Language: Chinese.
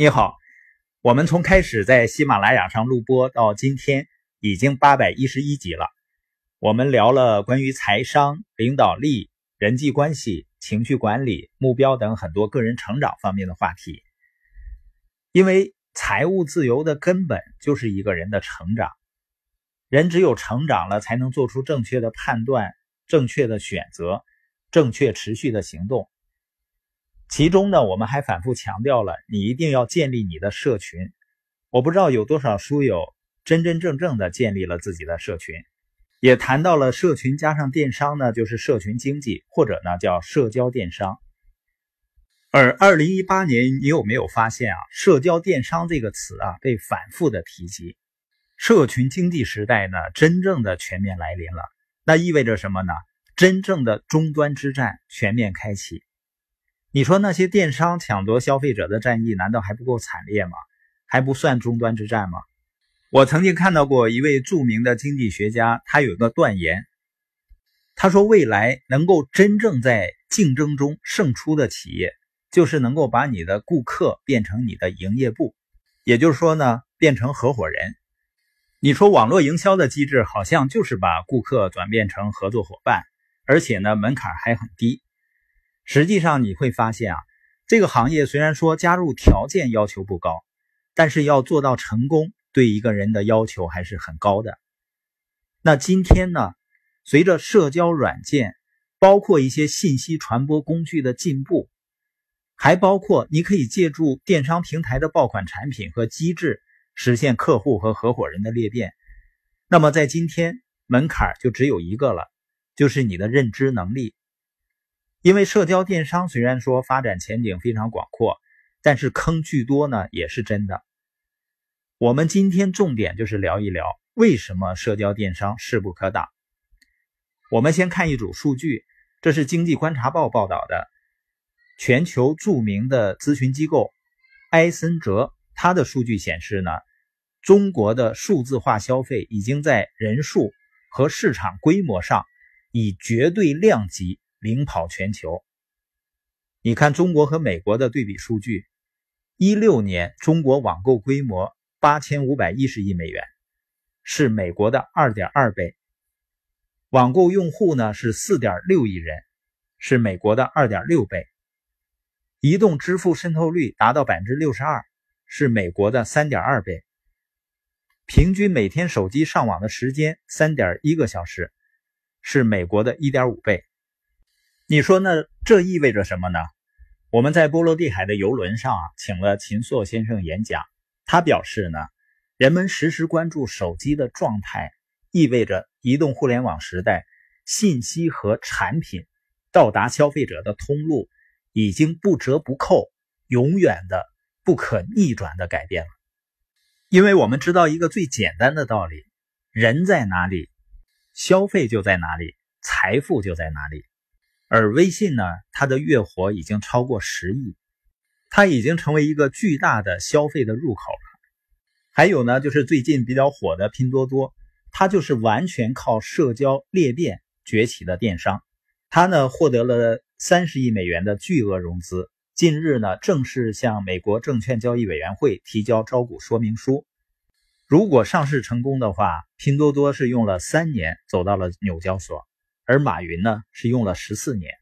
你好，我们从开始在喜马拉雅上录播到今天已经八百一十一集了。我们聊了关于财商、领导力、人际关系、情绪管理、目标等很多个人成长方面的话题。因为财务自由的根本就是一个人的成长，人只有成长了，才能做出正确的判断、正确的选择、正确持续的行动。其中呢，我们还反复强调了，你一定要建立你的社群。我不知道有多少书友真真正正的建立了自己的社群，也谈到了社群加上电商呢，就是社群经济，或者呢叫社交电商。而二零一八年，你有没有发现啊，社交电商这个词啊被反复的提及？社群经济时代呢，真正的全面来临了。那意味着什么呢？真正的终端之战全面开启。你说那些电商抢夺消费者的战役难道还不够惨烈吗？还不算终端之战吗？我曾经看到过一位著名的经济学家，他有一个断言，他说未来能够真正在竞争中胜出的企业，就是能够把你的顾客变成你的营业部，也就是说呢，变成合伙人。你说网络营销的机制好像就是把顾客转变成合作伙伴，而且呢门槛还很低。实际上你会发现啊，这个行业虽然说加入条件要求不高，但是要做到成功，对一个人的要求还是很高的。那今天呢，随着社交软件，包括一些信息传播工具的进步，还包括你可以借助电商平台的爆款产品和机制，实现客户和合伙人的裂变。那么在今天，门槛就只有一个了，就是你的认知能力。因为社交电商虽然说发展前景非常广阔，但是坑巨多呢，也是真的。我们今天重点就是聊一聊为什么社交电商势不可挡。我们先看一组数据，这是经济观察报报道的，全球著名的咨询机构埃森哲，它的数据显示呢，中国的数字化消费已经在人数和市场规模上以绝对量级。领跑全球。你看中国和美国的对比数据：一六年中国网购规模八千五百一十亿美元，是美国的二点二倍；网购用户呢是四点六亿人，是美国的二点六倍；移动支付渗透率达到百分之六十二，是美国的三点二倍；平均每天手机上网的时间三点一个小时，是美国的一点五倍。你说呢？这意味着什么呢？我们在波罗的海的游轮上啊，请了秦朔先生演讲。他表示呢，人们时时关注手机的状态，意味着移动互联网时代信息和产品到达消费者的通路已经不折不扣、永远的不可逆转的改变了。因为我们知道一个最简单的道理：人在哪里，消费就在哪里，财富就在哪里。而微信呢，它的月活已经超过十亿，它已经成为一个巨大的消费的入口了。还有呢，就是最近比较火的拼多多，它就是完全靠社交裂变崛起的电商。它呢获得了三十亿美元的巨额融资，近日呢正式向美国证券交易委员会提交招股说明书。如果上市成功的话，拼多多是用了三年走到了纽交所。而马云呢，是用了十四年。